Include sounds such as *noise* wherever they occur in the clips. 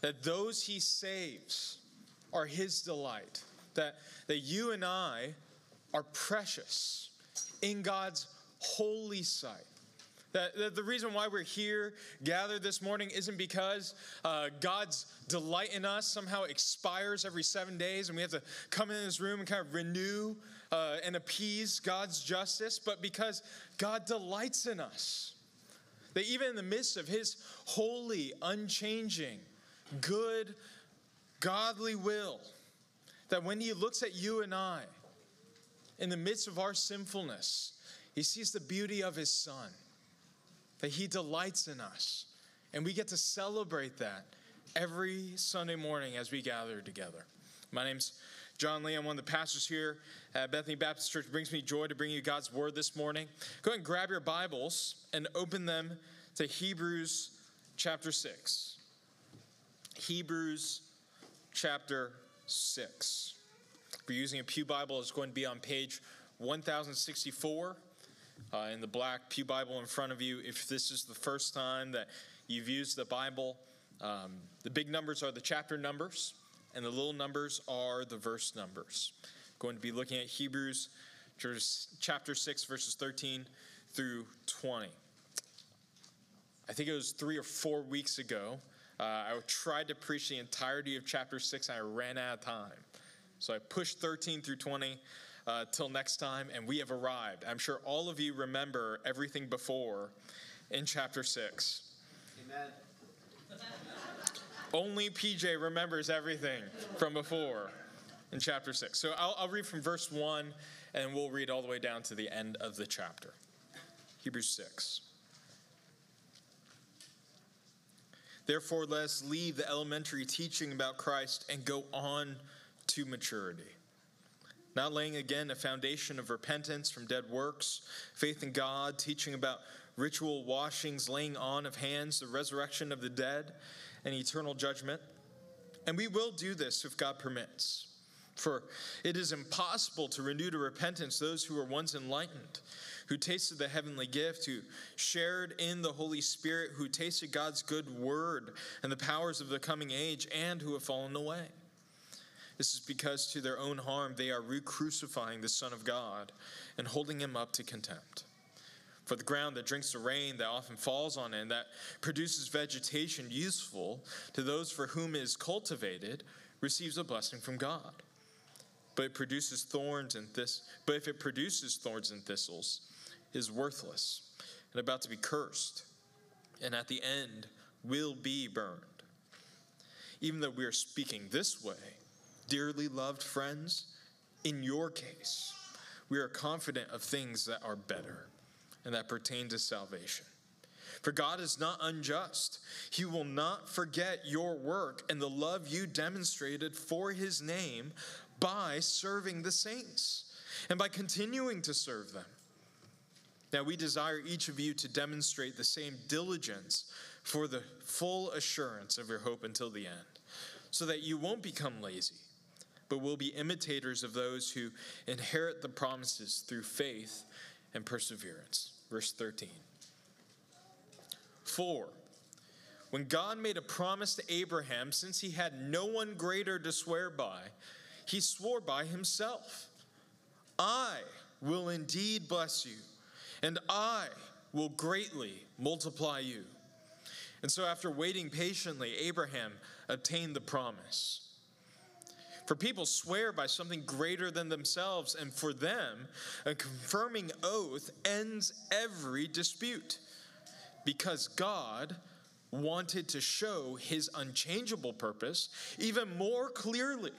that those he saves are his delight, that, that you and I are precious in God's holy sight. That, the reason why we're here gathered this morning isn't because uh, God's delight in us somehow expires every seven days and we have to come in this room and kind of renew uh, and appease God's justice, but because God delights in us. That even in the midst of His holy, unchanging, good, godly will, that when He looks at you and I, in the midst of our sinfulness, He sees the beauty of His Son that He delights in us. And we get to celebrate that every Sunday morning as we gather together. My name's John Lee. I'm one of the pastors here at Bethany Baptist Church. It brings me joy to bring you God's word this morning. Go ahead and grab your Bibles and open them to Hebrews chapter 6. Hebrews chapter 6. If you're using a Pew Bible, it's going to be on page 1064 uh, in the black Pew Bible in front of you. If this is the first time that you've used the Bible, um, the big numbers are the chapter numbers, and the little numbers are the verse numbers. Going to be looking at Hebrews chapter 6, verses 13 through 20. I think it was three or four weeks ago. Uh, I tried to preach the entirety of chapter 6, and I ran out of time. So I pushed 13 through 20 uh, till next time, and we have arrived. I'm sure all of you remember everything before in chapter 6. Amen. Only PJ remembers everything from before in chapter 6. So I'll, I'll read from verse 1, and we'll read all the way down to the end of the chapter. Hebrews 6. Therefore, let us leave the elementary teaching about Christ and go on to maturity not laying again a foundation of repentance from dead works, faith in God, teaching about ritual washings, laying on of hands, the resurrection of the dead, and eternal judgment. And we will do this if God permits. For it is impossible to renew to repentance those who were once enlightened, who tasted the heavenly gift, who shared in the Holy Spirit, who tasted God's good word and the powers of the coming age, and who have fallen away. This is because to their own harm they are re crucifying the Son of God and holding him up to contempt. For the ground that drinks the rain that often falls on it and that produces vegetation useful to those for whom it is cultivated receives a blessing from God. But it produces thorns and this but if it produces thorns and thistles, is worthless and about to be cursed, and at the end will be burned. Even though we are speaking this way, Dearly loved friends, in your case, we are confident of things that are better and that pertain to salvation. For God is not unjust. He will not forget your work and the love you demonstrated for his name by serving the saints and by continuing to serve them. Now, we desire each of you to demonstrate the same diligence for the full assurance of your hope until the end, so that you won't become lazy but will be imitators of those who inherit the promises through faith and perseverance. Verse 13. 4. when God made a promise to Abraham, since he had no one greater to swear by, he swore by himself I will indeed bless you, and I will greatly multiply you. And so, after waiting patiently, Abraham obtained the promise. For people swear by something greater than themselves, and for them, a confirming oath ends every dispute. Because God wanted to show his unchangeable purpose even more clearly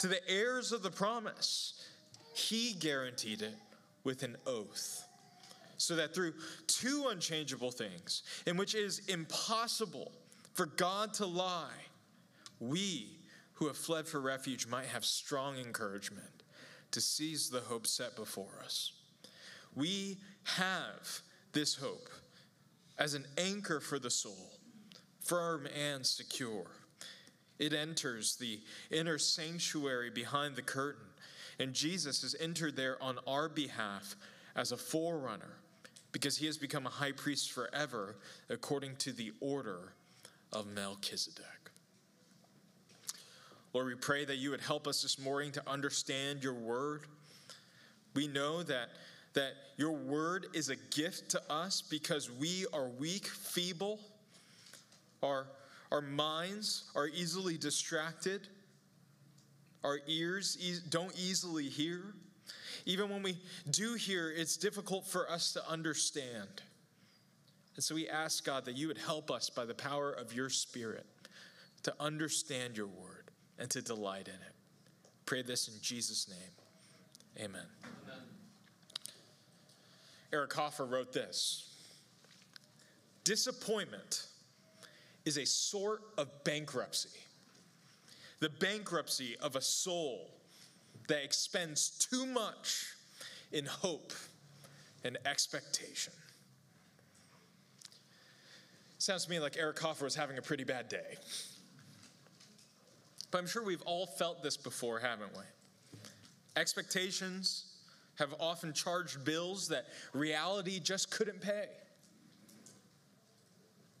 to the heirs of the promise, he guaranteed it with an oath. So that through two unchangeable things, in which it is impossible for God to lie, we who have fled for refuge might have strong encouragement to seize the hope set before us. We have this hope as an anchor for the soul, firm and secure. It enters the inner sanctuary behind the curtain, and Jesus has entered there on our behalf as a forerunner because he has become a high priest forever according to the order of Melchizedek. Lord, we pray that you would help us this morning to understand your word. We know that, that your word is a gift to us because we are weak, feeble, our, our minds are easily distracted, our ears e- don't easily hear. Even when we do hear, it's difficult for us to understand. And so we ask God that you would help us by the power of your Spirit to understand your word and to delight in it. Pray this in Jesus' name. Amen. Amen. Eric Hoffer wrote this Disappointment is a sort of bankruptcy, the bankruptcy of a soul that expends too much in hope and expectation. Sounds to me like Eric Hoffer was having a pretty bad day. But I'm sure we've all felt this before, haven't we? Expectations have often charged bills that reality just couldn't pay.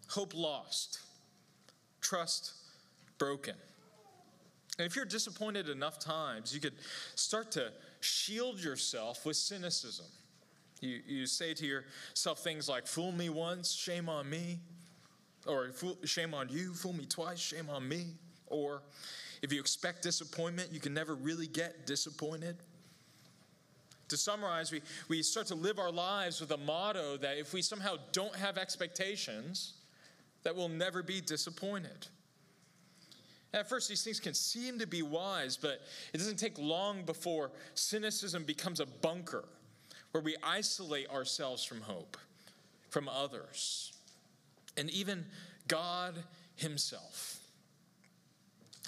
Hope lost, trust broken. And if you're disappointed enough times, you could start to shield yourself with cynicism. You, you say to yourself things like, Fool me once, shame on me. Or shame on you, fool me twice, shame on me. Or if you expect disappointment, you can never really get disappointed. To summarize, we, we start to live our lives with a motto that if we somehow don't have expectations, that we'll never be disappointed. At first, these things can seem to be wise, but it doesn't take long before cynicism becomes a bunker where we isolate ourselves from hope, from others, and even God Himself.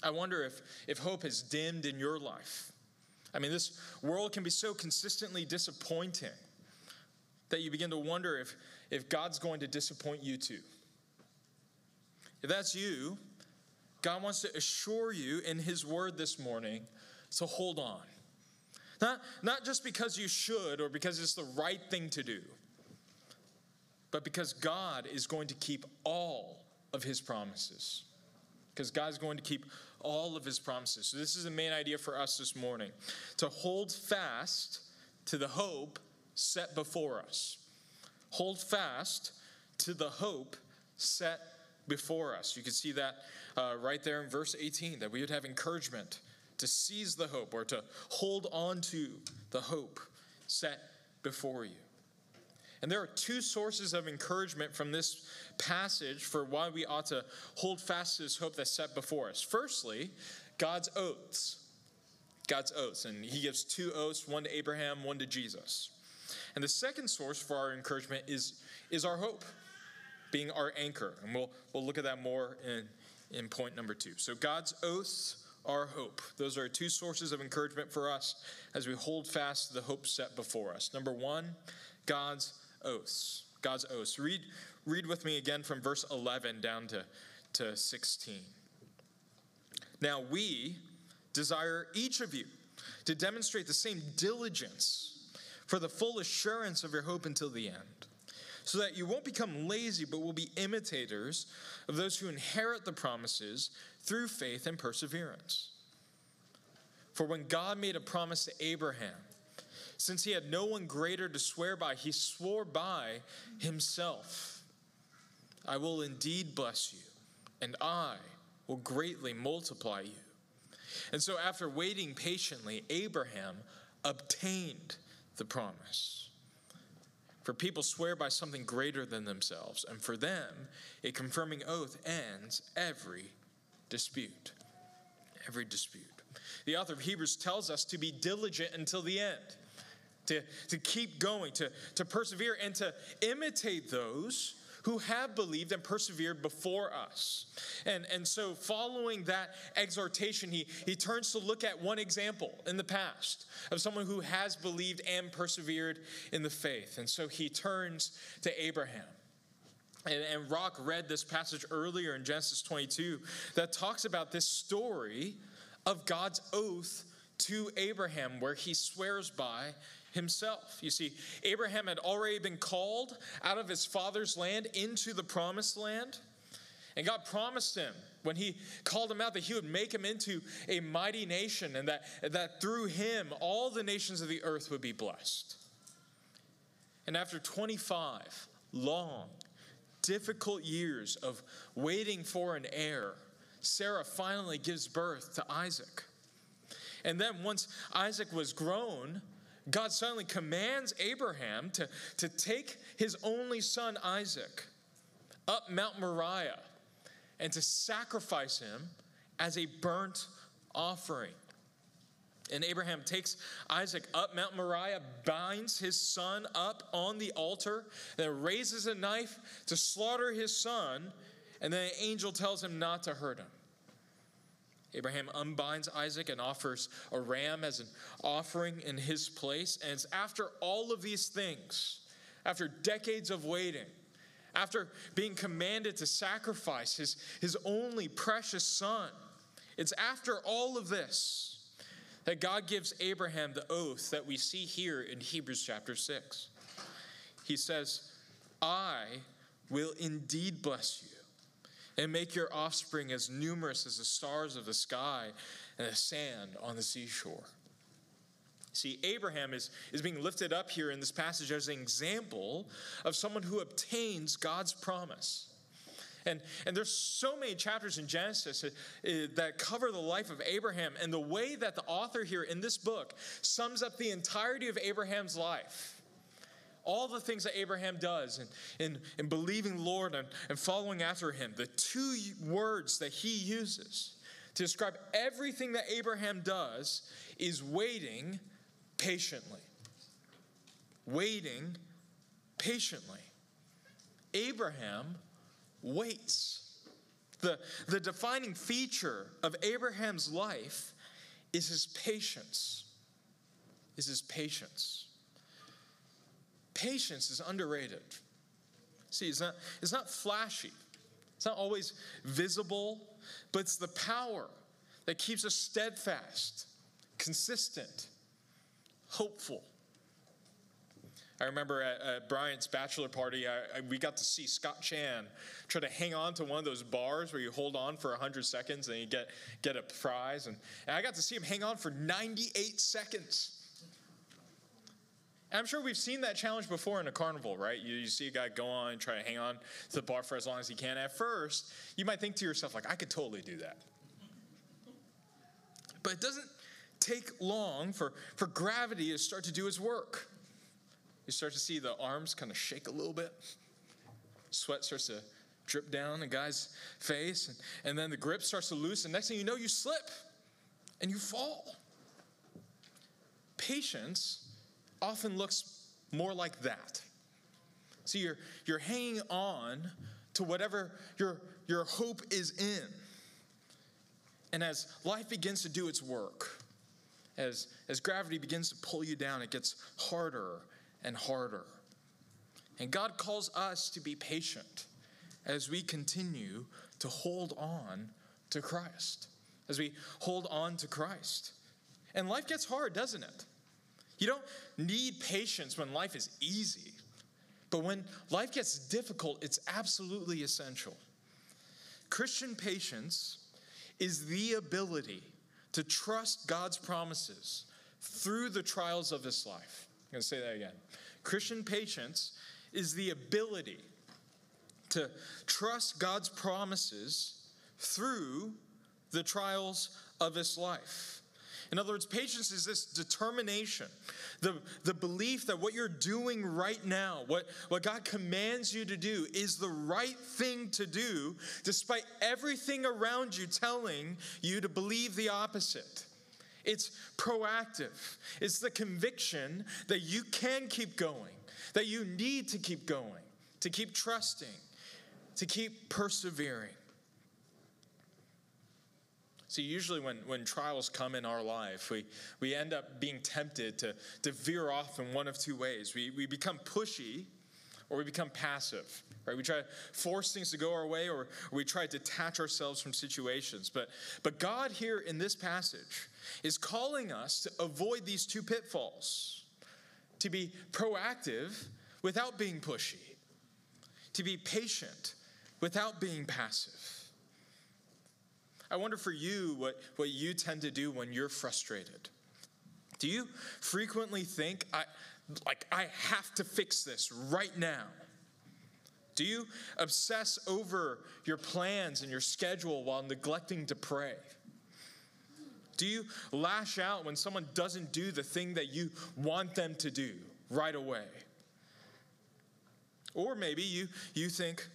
I wonder if, if hope has dimmed in your life. I mean, this world can be so consistently disappointing that you begin to wonder if, if God's going to disappoint you too. If that's you, God wants to assure you in His word this morning to hold on. Not, not just because you should or because it's the right thing to do, but because God is going to keep all of His promises. Because God's going to keep all of His promises. So, this is the main idea for us this morning to hold fast to the hope set before us. Hold fast to the hope set before us. You can see that uh, right there in verse 18 that we would have encouragement to seize the hope or to hold on to the hope set before you. And there are two sources of encouragement from this passage for why we ought to hold fast to this hope that's set before us. Firstly, God's oaths. God's oaths. And he gives two oaths one to Abraham, one to Jesus. And the second source for our encouragement is, is our hope being our anchor. And we'll, we'll look at that more in, in point number two. So, God's oaths are hope. Those are two sources of encouragement for us as we hold fast to the hope set before us. Number one, God's oaths. God's oaths. Read, read with me again from verse 11 down to, to 16. Now, we desire each of you to demonstrate the same diligence for the full assurance of your hope until the end so that you won't become lazy, but will be imitators of those who inherit the promises through faith and perseverance. For when God made a promise to Abraham, since he had no one greater to swear by, he swore by himself I will indeed bless you, and I will greatly multiply you. And so, after waiting patiently, Abraham obtained the promise. For people swear by something greater than themselves, and for them, a confirming oath ends every dispute. Every dispute. The author of Hebrews tells us to be diligent until the end, to, to keep going, to, to persevere, and to imitate those who have believed and persevered before us. And, and so, following that exhortation, he, he turns to look at one example in the past of someone who has believed and persevered in the faith. And so, he turns to Abraham. And, and Rock read this passage earlier in Genesis 22 that talks about this story of God's oath to Abraham, where he swears by himself. You see, Abraham had already been called out of his father's land into the promised land, and God promised him when he called him out that he would make him into a mighty nation and that, that through him all the nations of the earth would be blessed. And after 25 long, difficult years of waiting for an heir, Sarah finally gives birth to Isaac. And then once Isaac was grown, God suddenly commands Abraham to, to take his only son Isaac up Mount Moriah and to sacrifice him as a burnt offering. And Abraham takes Isaac up Mount Moriah, binds his son up on the altar, then raises a knife to slaughter his son, and then an angel tells him not to hurt him. Abraham unbinds Isaac and offers a ram as an offering in his place. And it's after all of these things, after decades of waiting, after being commanded to sacrifice his, his only precious son, it's after all of this that God gives Abraham the oath that we see here in Hebrews chapter 6. He says, I will indeed bless you and make your offspring as numerous as the stars of the sky and the sand on the seashore. See, Abraham is, is being lifted up here in this passage as an example of someone who obtains God's promise. And, and there's so many chapters in Genesis uh, uh, that cover the life of Abraham, and the way that the author here in this book sums up the entirety of Abraham's life all the things that Abraham does in, in, in believing Lord and, and following after him, the two words that he uses to describe everything that Abraham does is waiting patiently. Waiting patiently. Abraham waits. The, the defining feature of Abraham's life is his patience. Is his patience. Patience is underrated. See, it's not, it's not flashy, it's not always visible, but it's the power that keeps us steadfast, consistent, hopeful. I remember at, at bachelor party, I, I, we got to see Scott Chan try to hang on to one of those bars where you hold on for 100 seconds and you get, get a prize. And, and I got to see him hang on for 98 seconds. I'm sure we've seen that challenge before in a carnival, right? You, you, see a guy go on and try to hang on to the bar for as long as he can. At first, you might think to yourself, like, I could totally do that. But it doesn't take long for, for gravity to start to do its work. You start to see the arms kind of shake a little bit. Sweat starts to drip down the guy's face, and, and then the grip starts to loosen. Next thing you know, you slip and you fall. Patience often looks more like that. See, you're, you're hanging on to whatever your, your hope is in. And as life begins to do its work, as, as gravity begins to pull you down, it gets harder and harder. And God calls us to be patient as we continue to hold on to Christ, as we hold on to Christ. And life gets hard, doesn't it? You don't need patience when life is easy, but when life gets difficult, it's absolutely essential. Christian patience is the ability to trust God's promises through the trials of this life. I'm going to say that again. Christian patience is the ability to trust God's promises through the trials of this life. In other words, patience is this determination, the, the belief that what you're doing right now, what, what God commands you to do, is the right thing to do, despite everything around you telling you to believe the opposite. It's proactive, it's the conviction that you can keep going, that you need to keep going, to keep trusting, to keep persevering. See, usually when, when trials come in our life, we, we end up being tempted to, to veer off in one of two ways. We, we become pushy or we become passive. Right? We try to force things to go our way or, we try to detach ourselves from situations. But, but God here in this passage is calling us to avoid these two pitfalls, to be proactive without being pushy, to be patient without being passive. I wonder for you what, what you tend to do when you're frustrated. Do you frequently think, I, like, I have to fix this right now? Do you obsess over your plans and your schedule while neglecting to pray? Do you lash out when someone doesn't do the thing that you want them to do right away? Or maybe you, you think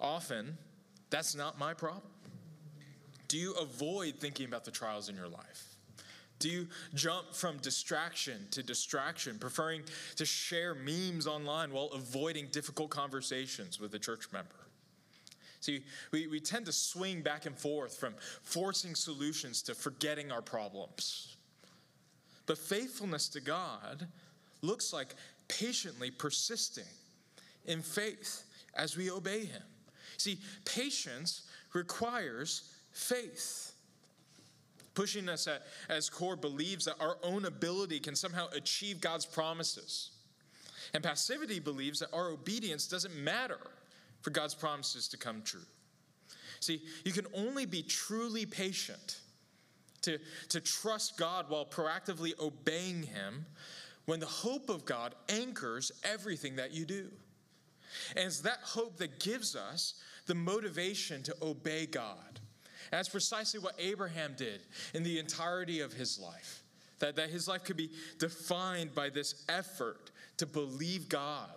often, that's not my problem. Do you avoid thinking about the trials in your life? Do you jump from distraction to distraction, preferring to share memes online while avoiding difficult conversations with a church member? See, we, we tend to swing back and forth from forcing solutions to forgetting our problems. But faithfulness to God looks like patiently persisting in faith as we obey Him. See, patience requires faith. Pushing us at, as core believes that our own ability can somehow achieve God's promises. And passivity believes that our obedience doesn't matter for God's promises to come true. See, you can only be truly patient to, to trust God while proactively obeying Him when the hope of God anchors everything that you do. And it's that hope that gives us the motivation to obey God. That's precisely what Abraham did in the entirety of his life. That, that his life could be defined by this effort to believe God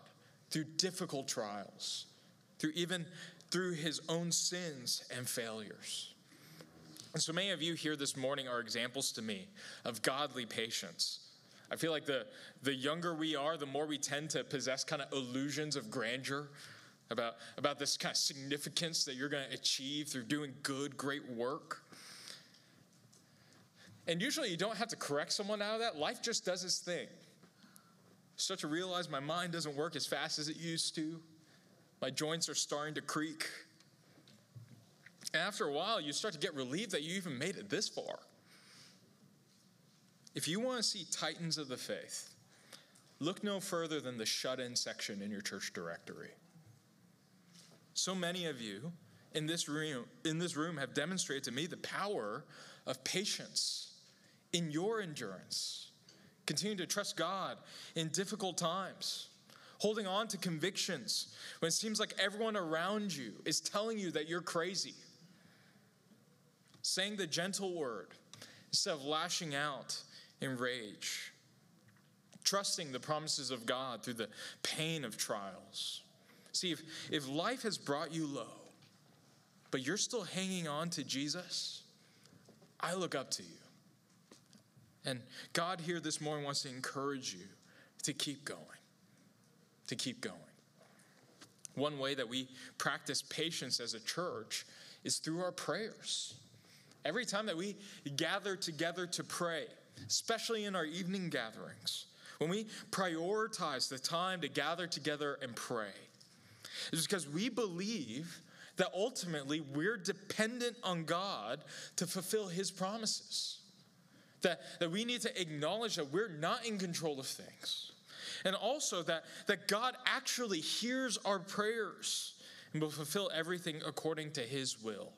through difficult trials through even through his own sins and failures. And so many of you here this morning are examples to me of godly patience. I feel like the, the younger we are, the more we tend to possess kind of illusions of grandeur about, about this kind of significance that you're going to achieve through doing good, great work. And usually you don't have to correct someone out of that. Life just does its thing. Start to realize my mind doesn't work as fast as it used to. My joints are starting to creak. And after a while, you start to get relieved that you even made it this far. If you want to see titans of the faith, look no further than the shut in section in your church directory. So many of you in this room, in this room have demonstrated to me the power of patience in your endurance. Continue to trust God in difficult times holding on to convictions when it seems like everyone around you is telling you that you're crazy, saying the gentle word instead of lashing out in rage, trusting the promises of God through the pain of trials. See, if, if life has brought you low, but you're still hanging on to Jesus, I look up to you. And God here this morning wants to encourage you to keep going to keep going. One way that we practice patience as a church is through our prayers. Every time that we gather together to pray, especially in our evening gatherings, when we prioritize the time to gather together and pray, it's because we believe that ultimately we're dependent on God to fulfill His promises. That, that we need to acknowledge that we're not in control of things and also that, that God actually hears our prayers and will fulfill everything according to his will.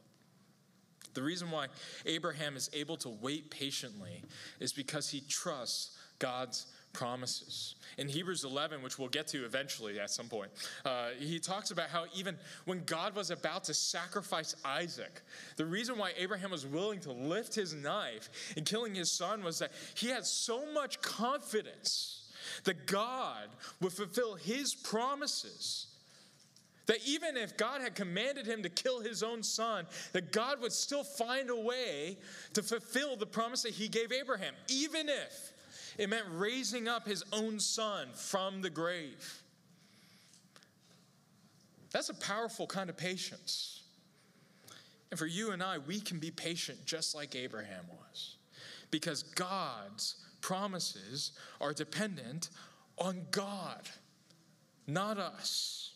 The reason why Abraham is able to wait patiently is because he trusts God's promises. In Hebrews 11, which we'll get to eventually at some point, uh, he talks about how even when God was about to sacrifice Isaac, the reason why Abraham was willing to lift his knife in killing his son was that he had so much confidence that God would fulfill his promises. That even if God had commanded him to kill his own son, that God would still find a way to fulfill the promise that he gave Abraham, even if it meant raising up his own son from the grave. That's a powerful kind of patience. And for you and I, we can be patient just like Abraham was. Because God's promises are dependent on God, not us.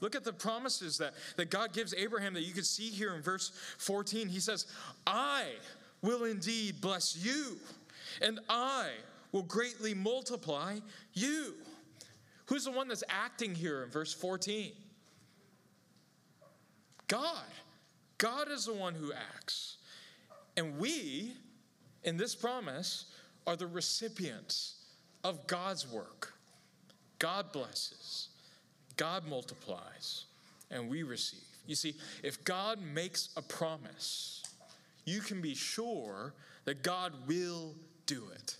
Look at the promises that, that God gives Abraham that you can see here in verse 14. He says, I will indeed bless you, and I will greatly multiply you. Who's the one that's acting here in verse 14? God. God is the one who acts. And we, in this promise, are the recipients of God's work. God blesses, God multiplies, and we receive. You see, if God makes a promise, you can be sure that God will do it.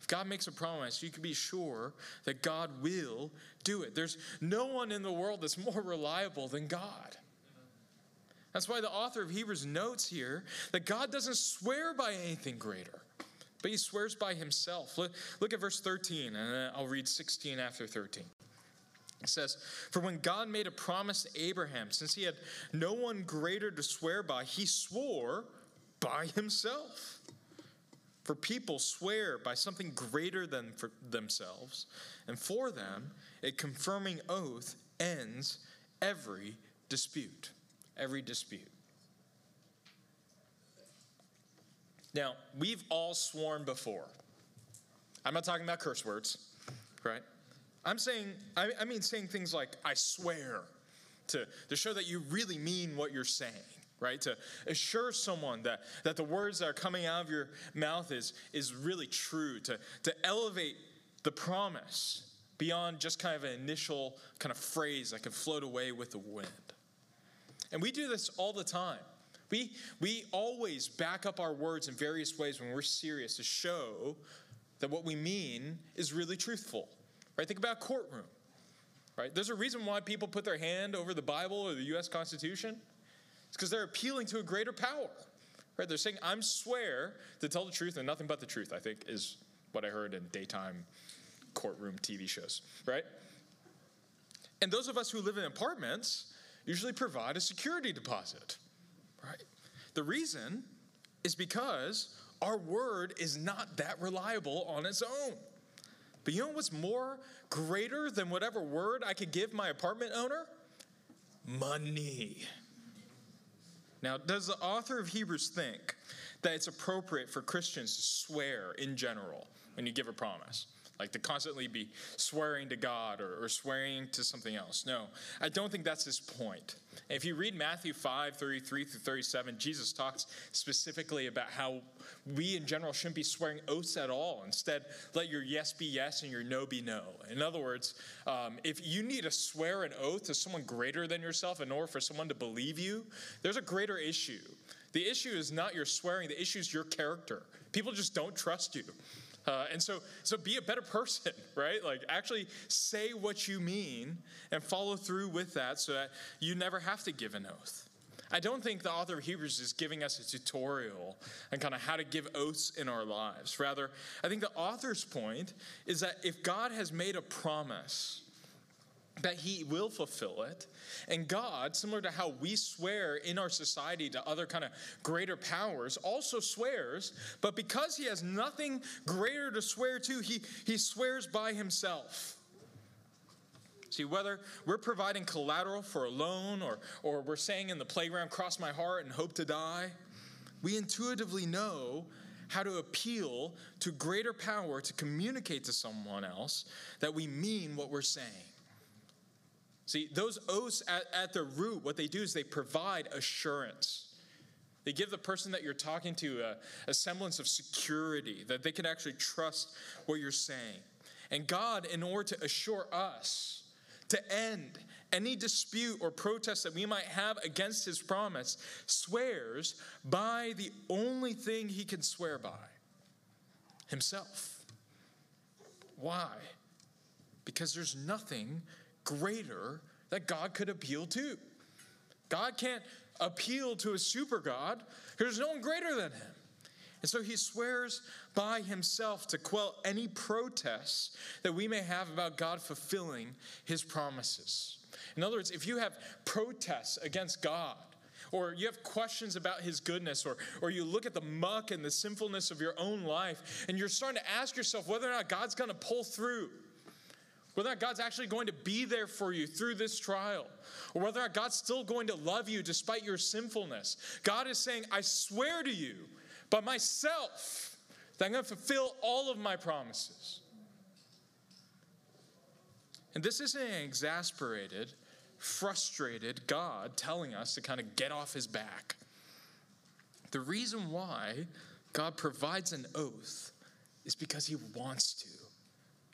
If God makes a promise, you can be sure that God will do it. There's no one in the world that's more reliable than God. That's why the author of Hebrews notes here that God doesn't swear by anything greater, but he swears by himself. Look, look at verse 13, and uh, I'll read 16 after 13. It says, For when God made a promise to Abraham, since he had no one greater to swear by, he swore by himself. For people swear by something greater than for themselves, and for them, a confirming oath ends every dispute every dispute. Now, we've all sworn before. I'm not talking about curse words, right? I'm saying, I, I mean, saying things like, I swear, to, to show that you really mean what you're saying right to assure someone that, that the words that are coming out of your mouth is, is really true to, to elevate the promise beyond just kind of an initial kind of phrase that can float away with the wind and we do this all the time. We, we always back up our words in various ways when we're serious to show that what we mean is really truthful. Right? Think about courtroom. Right? There's a reason why people put their hand over the Bible or the US Constitution. It's because they're appealing to a greater power. Right? They're saying, I'm swear to tell the truth and nothing but the truth, I think is what I heard in daytime courtroom TV shows. Right? And those of us who live in apartments, usually provide a security deposit, right? The reason is because our word is not that reliable on its own. But you know what's more greater than whatever word I could give my apartment owner? Money. Now, does the author of Hebrews think that it's appropriate for Christians to swear in general when you give a promise? Like to constantly be swearing to God or, or, swearing to something else. No, I don't think that's his point. If you read Matthew 5 33 through 37, Jesus talks specifically about how we in general shouldn't be swearing oaths at all. Instead, let your yes be yes and your no be no. In other words, um, if you need to swear an oath to someone greater than yourself in order for someone to believe you, there's a greater issue. The issue is not your swearing, the issue is your character. People just don't trust you. Uh, and so, so be a better person, *laughs* right? Like actually say what you mean and follow through with that so that you never have to give an oath. I don't think the author of Hebrews is giving us a tutorial on kind of how to give oaths in our lives. Rather, I think the author's point is that if God has made a promise, that he will fulfill it. And god similar to how we swear in our society to other kind of greater powers also swears but because he has nothing greater to swear to he, he swears by himself. See whether we're providing collateral for a loan or, or we're saying in the playground cross my heart and hope to die we intuitively know how to appeal to greater power to communicate to someone else that we mean what we're saying See, those oaths at, at root, what they do is they provide assurance. They give the person that you're talking to a, a semblance of security, that they can actually trust what you're saying. And God, in order to assure us to end any dispute or protest that we might have against his promise, swears by the only thing he can swear by himself. Why? Because there's nothing greater that God could appeal to. God can't appeal to a super God there's no one greater than him. And so he swears by himself to quell any protests that we may have about God fulfilling his promises. In other words, if you have protests against God, or you have questions about his goodness, or, or you look at the muck and the sinfulness of your own life, and you're starting to ask yourself whether or not God's going to pull through, whether or not God's actually going to be there for you through this trial, or whether or not God's still going to love you despite your sinfulness. God is saying, I swear to you by myself that I'm going to fulfill all of my promises. And this isn't an exasperated, frustrated God telling us to kind of get off his back. The reason why God provides an oath is because he wants to.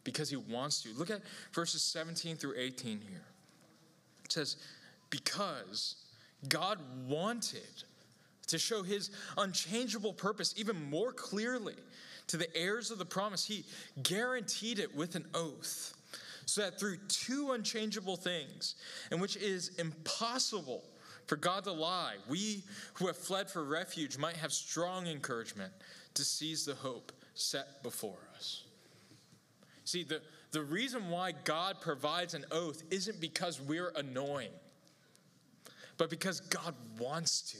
Because he wants to. Look at verses 17 through 18 here. It says, Because God wanted to show his unchangeable purpose even more clearly to the heirs of the promise, he guaranteed it with an oath. So that through two unchangeable things, in which it is impossible for God to lie, we who have fled for refuge might have strong encouragement to seize the hope set before us. See, the, the reason why God provides an oath isn't because we're annoying, but because God wants to.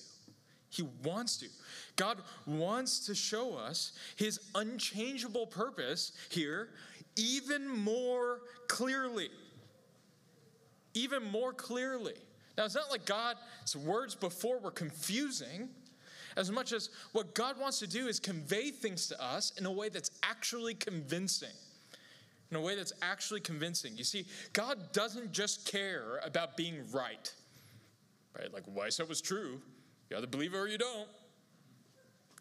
He wants to. God wants to show us his unchangeable purpose here even more clearly. Even more clearly. Now, it's not like God's words before were confusing, as much as what God wants to do is convey things to us in a way that's actually convincing. In a way that's actually convincing. You see, God doesn't just care about being right, right? Like, why said was true. You either believe it or you don't.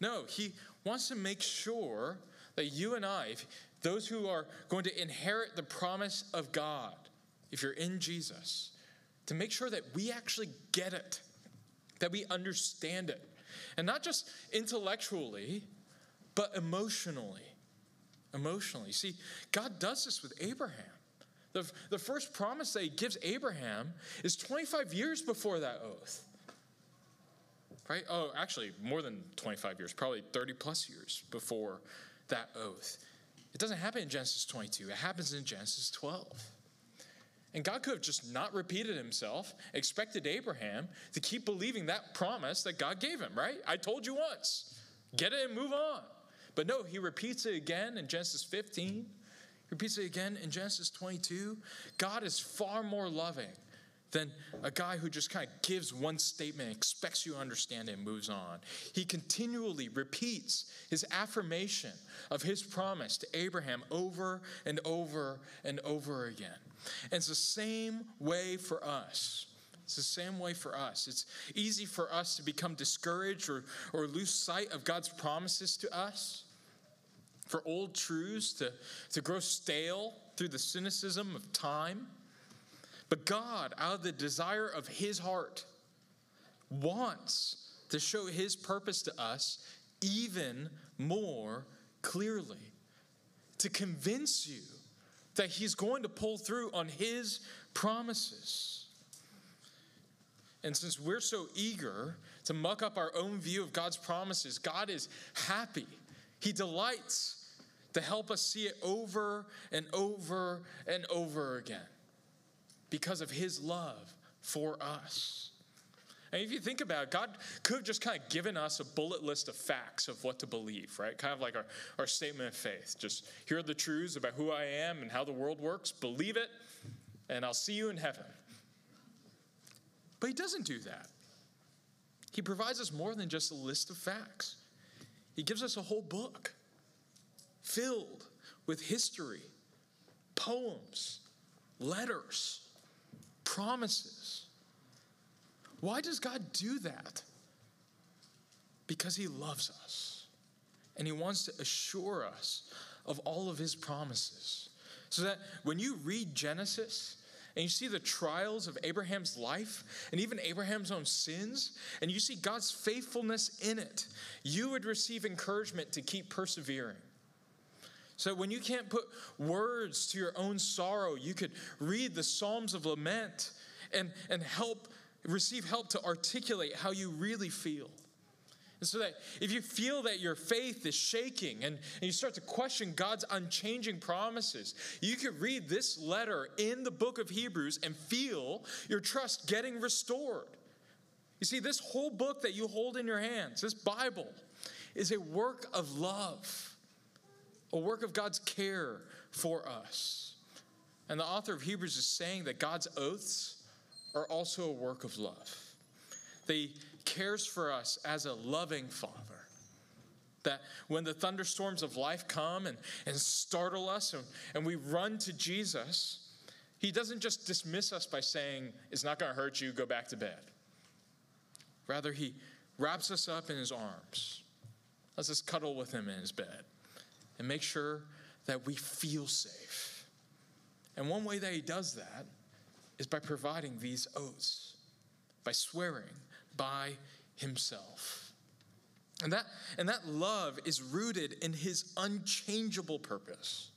No, He wants to make sure that you and I, those who are going to inherit the promise of God, if you're in Jesus, to make sure that we actually get it, that we understand it. And not just intellectually, but emotionally. Emotionally. you See, God does this with Abraham. The, the first promise that he gives Abraham is 25 years before that oath. Right? Oh, actually, more than 25 years, probably 30 plus years before that oath. It doesn't happen in Genesis 22, it happens in Genesis 12. And God could have just not repeated himself, expected Abraham to keep believing that promise that God gave him, right? I told you once, get it and move on. But no, he repeats it again in Genesis 15. He repeats it again in Genesis 22. God is far more loving than a guy who just kind of gives one statement, expects you to understand it, and moves on. He continually repeats his affirmation of his promise to Abraham over and over and over again. And it's the same way for us. It's the same way for us. It's easy for us to become discouraged or, or lose sight of God's promises to us, for old truths to, to grow stale through the cynicism of time. But God, out of the desire of his heart, wants to show his purpose to us even more clearly, to convince you that he's going to pull through on his promises. And since we're so eager to muck up our own view of God's promises, God is happy. He delights to help us see it over and over and over again because of his love for us. And if you think about it, God could have just kind of given us a bullet list of facts of what to believe, right? Kind of like our, our statement of faith. Just here are the truths about who I am and how the world works. Believe it, and I'll see you in heaven. But He doesn't do that. He provides us more than just a list of facts, He gives us a whole book filled with history, poems, letters, promises why does God do that? Because He loves us and He wants to assure us of all of His promises. So that when you read Genesis, and you see the trials of Abraham's life and even Abraham's own sins, and you see God's faithfulness in it, you would receive encouragement to keep persevering. So when you can't put words to your own sorrow, you could read the Psalms of Lament and, and help receive help to articulate how you really feel. And so that if you feel that your faith is shaking and, and you start to question God's unchanging promises, you could read this letter in the book of Hebrews and feel your trust getting restored. You see, this whole book that you hold in your hands, this Bible, is a work of love, a work of God's care for us. And the author of Hebrews is saying that God's oaths are also a work of love. They cares for us as a loving father. That when the thunderstorms of life come and, and startle us and, and we run to Jesus, he doesn't just dismiss us by saying, It's not going to hurt you, go back to bed. Rather, he wraps us up in his arms, lets us cuddle with him in his bed, and make sure that we feel safe. And one way that he does that is by providing these oaths, by swearing by himself. And that, and that love is rooted in his unchangeable purpose.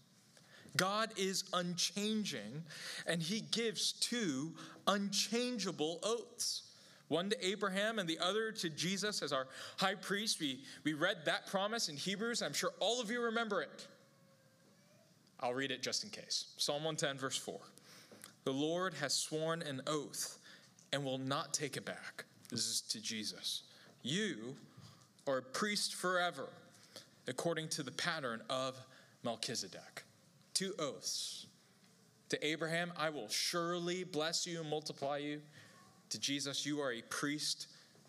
God is unchanging, and he gives two unchangeable oaths one to Abraham and the other to Jesus as our high priest. We, we read that promise in Hebrews. I'm sure all of you remember it. I'll read it just in case. Psalm 110, verse 4. The Lord has sworn an oath and will not take it back. This is to Jesus. You are a priest forever, according to the pattern of Melchizedek two oaths. To Abraham, I will surely bless you and multiply you. To Jesus, you are a priest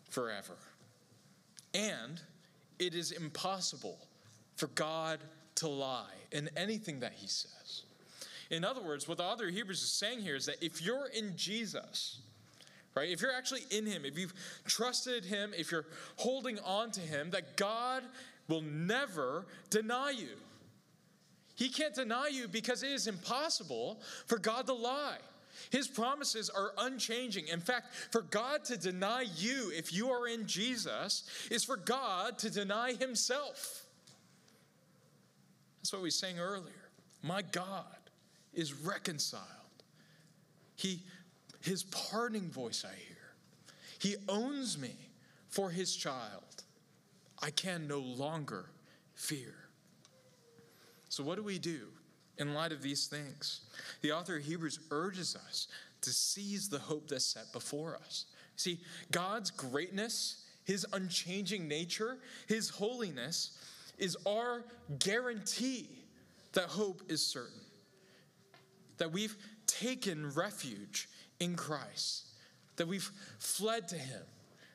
forever. And it is impossible for God to lie in anything that he says. In other words, what the author of Hebrews is saying here is that if you're in Jesus, right, if you're actually in him, if you've trusted him, if you're holding on to him, that God will never deny you. He can't deny you because it is impossible for God to lie. His promises are unchanging. In fact, for God to deny you if you are in Jesus is for God to deny himself. That's what we sang earlier. My God is reconciled. He his pardoning voice I hear. He owns me for his child. I can no longer fear. So, what do we do in light of these things? The author of Hebrews urges us to seize the hope that's set before us. See, God's greatness, his unchanging nature, his holiness is our guarantee that hope is certain. That we've taken refuge in Christ, that we've fled to him,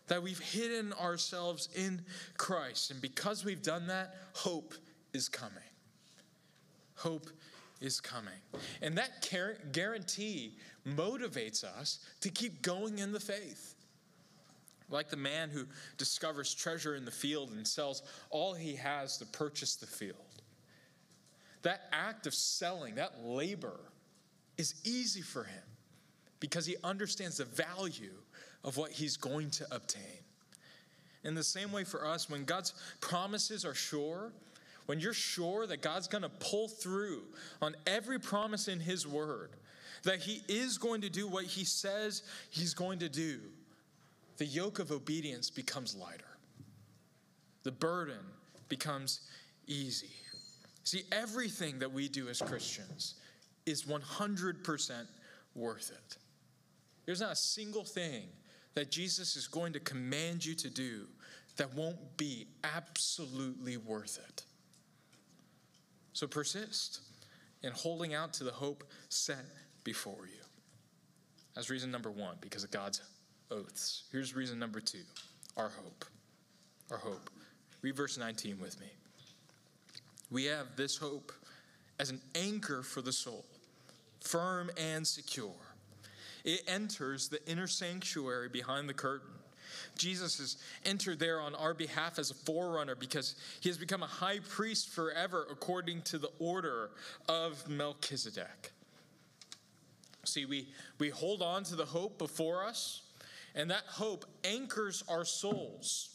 that we've hidden ourselves in Christ. And because we've done that, hope is coming hope is coming. And that guarantee motivates us to keep going in the faith. Like the man who discovers treasure in the field and sells all he has to purchase the field. That act of selling, that labor, is easy for him because he understands the value of what he's going to obtain. In the same way for us, when God's promises are sure, when you're sure that God's going to pull through on every promise in His Word, that He is going to do what He says He's going to do, the yoke of obedience becomes lighter. The burden becomes easy. See, everything that we do as Christians is 100% worth it. There's not a single thing that Jesus is going to command you to do that won't be absolutely worth it. So persist in holding out to the hope set before you. That's reason number one, because of God's oaths. Here's reason number two our hope. Our hope. Read verse 19 with me. We have this hope as an anchor for the soul, firm and secure. It enters the inner sanctuary behind the curtain Jesus has entered there on our behalf as a forerunner because he has become a high priest forever according to the order of Melchizedek. See, we, we hold on to the hope before us, and that hope anchors our souls.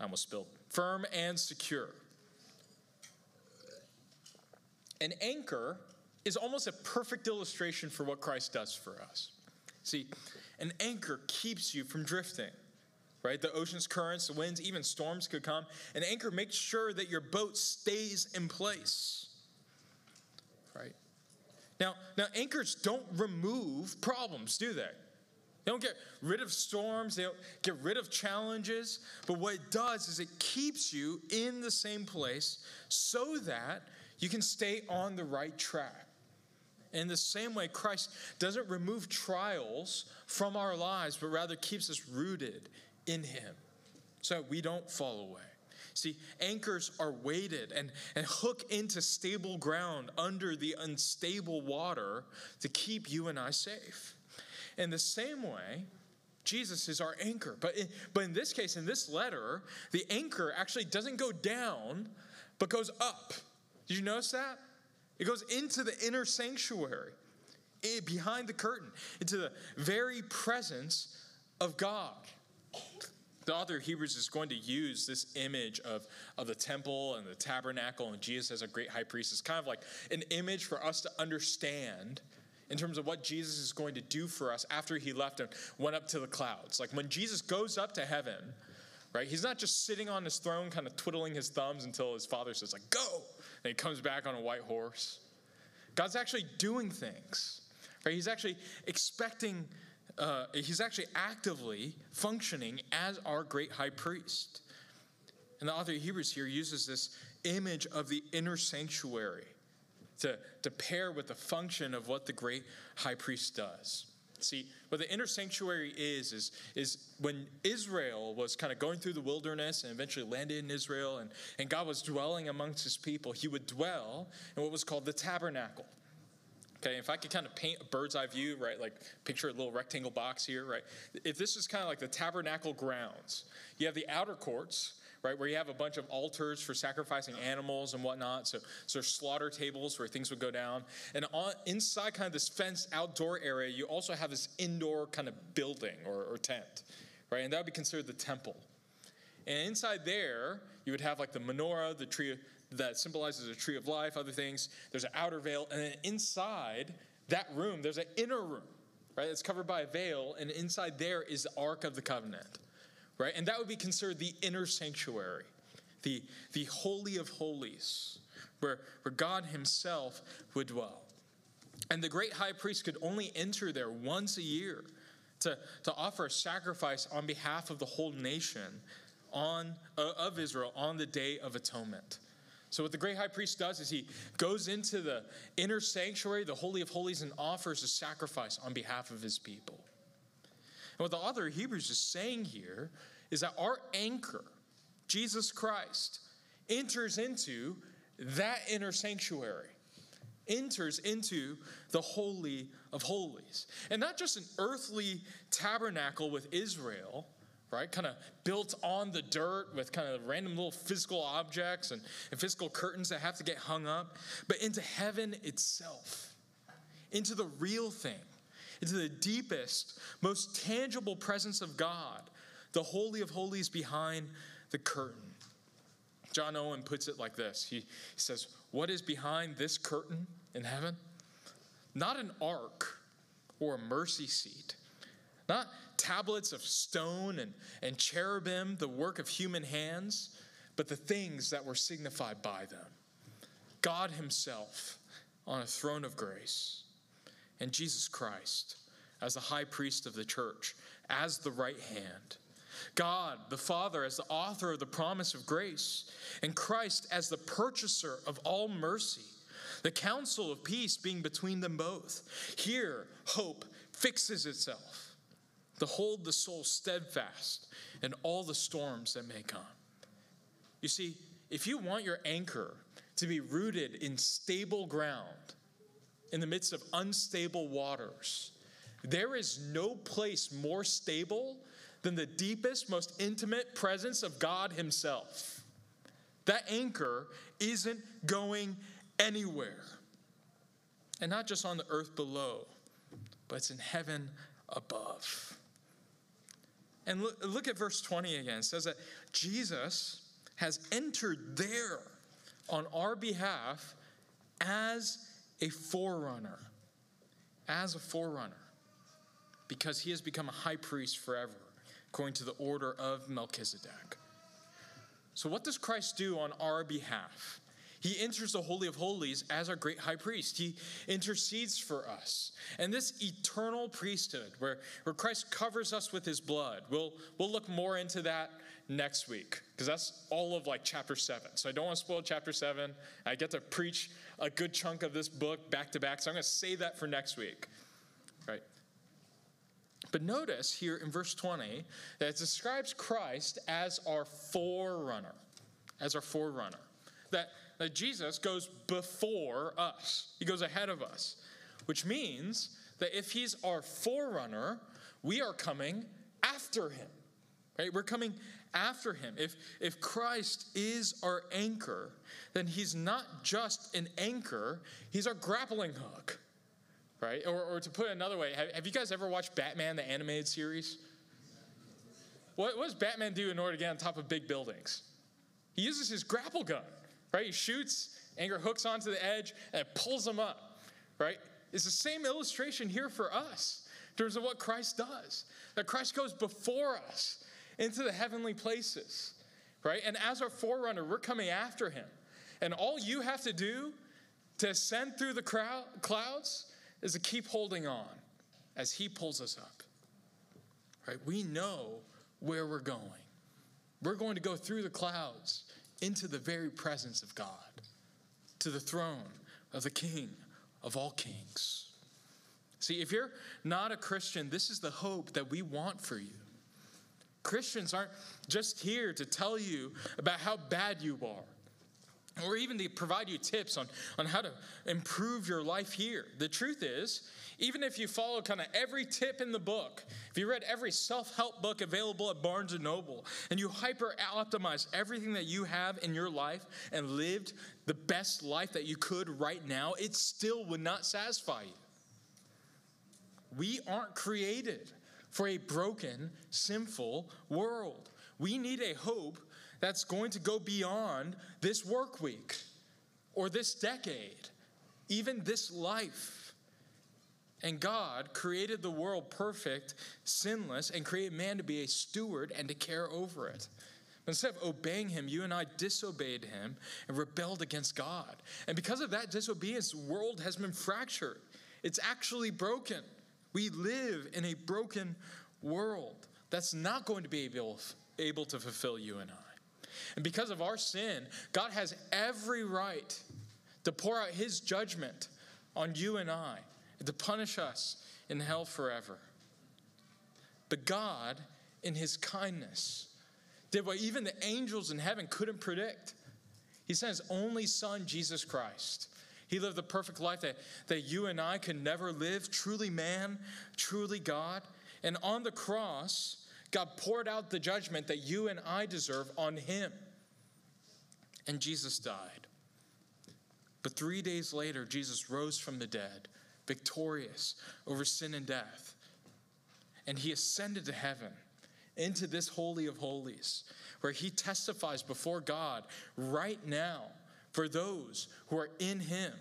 I almost spilled. Firm and secure. An anchor is almost a perfect illustration for what Christ does for us. See, an anchor keeps you from drifting right? The ocean's currents, the winds, even storms could come. An anchor makes sure that your boat stays in place, right? Now, now anchors don't remove problems, do they? They don't get rid of storms, they don't get rid of challenges, but what it does is it keeps you in the same place so that you can stay on the right track. In the same way, Christ doesn't remove trials from our lives, but rather keeps us rooted in Him so we don't fall away. See, anchors are weighted and, and hook into stable ground under the unstable water to keep you and I safe. In the same way, Jesus is our anchor. But in, but in this case, in this letter, the anchor actually doesn't go down, but goes up. Did you notice that? It goes into the inner sanctuary, eh, behind the curtain, into the very presence of God. The author of Hebrews is going to use this image of, of the temple and the tabernacle and Jesus as a great high priest. It's kind of like an image for us to understand in terms of what Jesus is going to do for us after he left and went up to the clouds. Like when Jesus goes up to heaven, right? He's not just sitting on his throne, kind of twiddling his thumbs until his father says, like, go, and he comes back on a white horse. God's actually doing things, right? He's actually expecting, uh, he's actually actively functioning as our great high priest. And the author of Hebrews here uses this image of the inner sanctuary to, to pair with the function of what the great high priest does. See, what the inner sanctuary is, is, is when Israel was kind of going through the wilderness and eventually landed in Israel, and, and God was dwelling amongst his people, he would dwell in what was called the tabernacle. Okay, if I could kind of paint a bird's eye view, right, like picture a little rectangle box here, right? If this is kind of like the tabernacle grounds, you have the outer courts, right? Where you have a bunch of altars for sacrificing animals and whatnot. So, so slaughter tables where things would go down. And on, inside kind of this fenced outdoor area, you also have this indoor kind of building or, or tent, right? And that would be considered the temple. And inside there, you would have like the menorah, the tree that symbolizes a tree of life, other things. There's an outer veil. And then inside that room, there's an inner room, right? It's covered by a veil. And inside there is the Ark of the Covenant right? And that would be considered the inner sanctuary, the, the Holy of Holies, where, where God Himself would dwell. And the great high priest could only enter there once a year to, to offer a sacrifice on behalf of the whole nation on, uh, of Israel on the Day of Atonement. So, what the great high priest does is he goes into the inner sanctuary, the Holy of Holies, and offers a sacrifice on behalf of his people. And what the author of Hebrews is saying here is that our anchor, Jesus Christ, enters into that inner sanctuary, enters into the Holy of Holies. And not just an earthly tabernacle with Israel, right? Kind of built on the dirt with kind of random little physical objects and, and physical curtains that have to get hung up, but into heaven itself, into the real thing into the deepest, most tangible presence of God, the Holy of Holies behind the curtain. John Owen puts it like this he, says, What is behind this curtain in heaven? Not an ark or a mercy seat, not tablets of stone and, and cherubim, the work of human hands, but the things that were signified by them. God Himself on a throne of grace and Jesus Christ as the high priest of the church, as the right hand. God, the Father, as the author of the promise of grace, and Christ as the purchaser of all mercy, the counsel of peace being between them both. Here, hope fixes itself to hold the soul steadfast in all the storms that may come. You see, if you want your anchor to be rooted in stable ground, in the midst of unstable waters. There is no place more stable than the deepest, most intimate presence of God Himself. That anchor isn't going anywhere. And not just on the earth below, but it's in heaven above. And look, look at verse 20 again. It says that Jesus has entered there on our behalf as a forerunner, as a forerunner, because he has become a high priest forever, according to the order of Melchizedek. So, what does Christ do on our behalf? He enters the Holy of Holies as our great high priest. He intercedes for us. And this eternal priesthood, where, where Christ covers us with his blood, we'll, we'll look more into that next week, because that's all of like chapter seven. So I don't want to spoil chapter seven. I get to preach a good chunk of this book back to back. So I'm going to save that for next week. Right? But notice here in verse 20 that it describes Christ as our forerunner, as our forerunner. That, that Jesus goes before us, he goes ahead of us, which means that if he's our forerunner, we are coming after him. Right? We're coming after him. If, if Christ is our anchor, then he's not just an anchor, he's our grappling hook. Right? Or, or to put it another way, have, have you guys ever watched Batman, the animated series? What, what does Batman do in order to get on top of big buildings? He uses his grapple gun, right? He shoots, anchor hooks onto the edge, and it pulls them up, right? It's the same illustration here for us in terms of what Christ does. That Christ goes before us into the heavenly places, right? And as our forerunner, we're coming after him. And all you have to do to ascend through the crowd, clouds is to keep holding on as he pulls us up. Right? We know where we're going. We're going to go through the clouds into the very presence of God, to the throne of the King of all kings. See, if you're not a Christian, this is the hope that we want for you. Christians aren't just here to tell you about how bad you are or even to provide you tips on, on how to improve your life here. The truth is, even if you follow kind of every tip in the book, if you read every self-help book available at Barnes and Noble, and you hyper optimize everything that you have in your life and lived the best life that you could right now, it still would not satisfy you. We aren't created for a broken, sinful world. We need a hope that's going to go beyond this work week or this decade, even this life. And God created the world perfect, sinless, and created man to be a steward and to care over it. But Instead of obeying him, you and I disobeyed him and rebelled against God. And because of that disobedience, the world has been fractured. It's actually broken. We live in a broken world that's not going to be able, able to fulfill you and I. And because of our sin, God has every right to pour out his judgment on you and I, to punish us in hell forever. But God, in his kindness, did what even the angels in heaven couldn't predict. He sent his only son, Jesus Christ, he lived the perfect life that, that you and I could never live, truly man, truly God. And on the cross, God poured out the judgment that you and I deserve on him. And Jesus died. But three days later, Jesus rose from the dead, victorious over sin and death. And he ascended to heaven, into this Holy of Holies, where he testifies before God right now for those who are in Him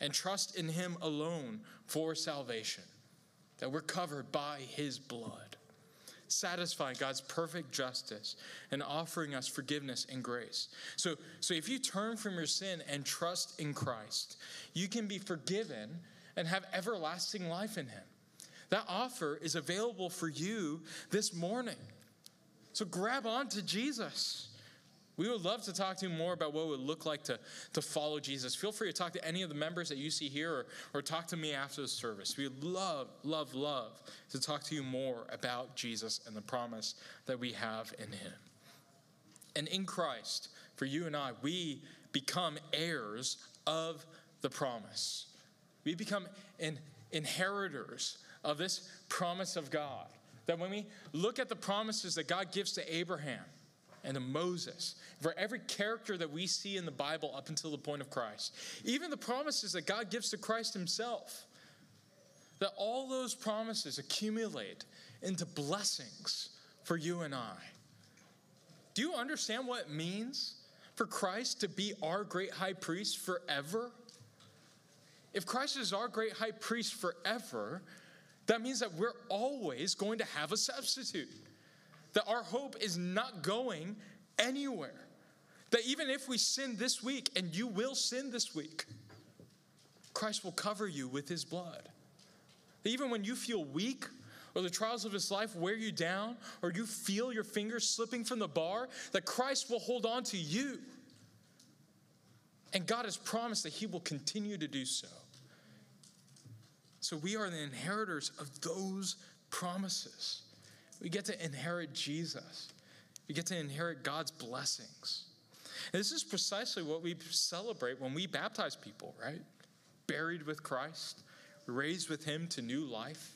and trust in Him alone for salvation, that we're covered by His blood, satisfying God's perfect justice and offering us forgiveness and grace. So, so if you turn from your sin and trust in Christ, you can be forgiven and have everlasting life in Him. That offer is available for you this morning. So grab on to Jesus. We would love to talk to you more about what it would look like to, to follow Jesus. Feel free to talk to any of the members that you see here or, or talk to me after the service. We would love, love, love to talk to you more about Jesus and the promise that we have in him. And in Christ, for you and I, we become heirs of the promise. We become in, inheritors of this promise of God. That when we look at the promises that God gives to Abraham, and to Moses, for every character that we see in the Bible up until the point of Christ, even the promises that God gives to Christ Himself, that all those promises accumulate into blessings for you and I. Do you understand what it means for Christ to be our great high priest forever? If Christ is our great high priest forever, that means that we're always going to have a substitute that our hope is not going anywhere. That even if we sin this week, and you will sin this week, Christ will cover you with his blood. That even when you feel weak, or the trials of his life wear you down, or you feel your fingers slipping from the bar, that Christ will hold on to you. And God has promised that he will continue to do so. So we are the inheritors of those promises. We get to inherit Jesus. We get to inherit God's blessings. This is precisely what we celebrate when we baptize people, right? Buried with Christ, raised with Him to new life.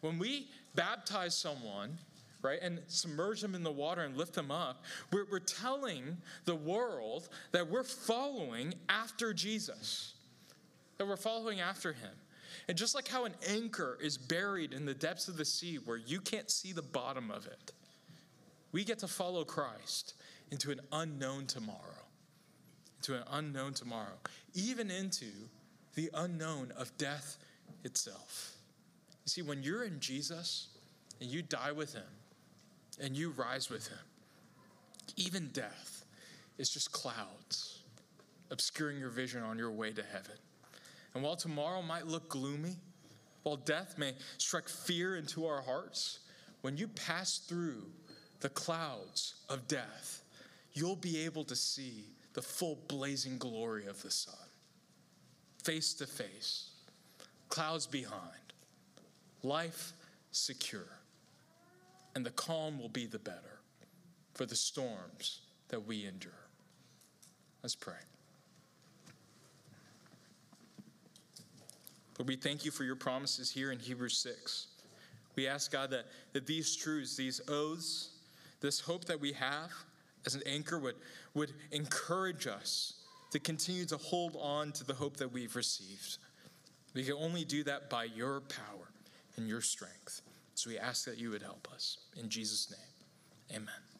When we baptize someone, right, and submerge them in the water and lift them up, we're, we're telling the world that we're following after Jesus, that we're following after him. And just like how an anchor is buried in the depths of the sea where you can't see the bottom of it, we get to follow Christ into an unknown tomorrow. Into an unknown tomorrow, even into the unknown of death itself. You see, when you're in Jesus and you die with him and you rise with him, even death is just clouds obscuring your vision on your way to heaven. And while tomorrow might look gloomy, while death may strike fear into our hearts, when you pass through the clouds of death, you'll be able to see the full blazing glory of the sun. Face to face, clouds behind, life secure. And the calm will be the better for the storms that we endure. Let's pray. Lord, we thank you for your promises here in Hebrews 6. We ask, God, that, that these truths, these oaths, this hope that we have as an anchor would, would encourage us to continue to hold on to the hope that we've received. We can only do that by your power and your strength. So we ask that you would help us. In Jesus' name, amen.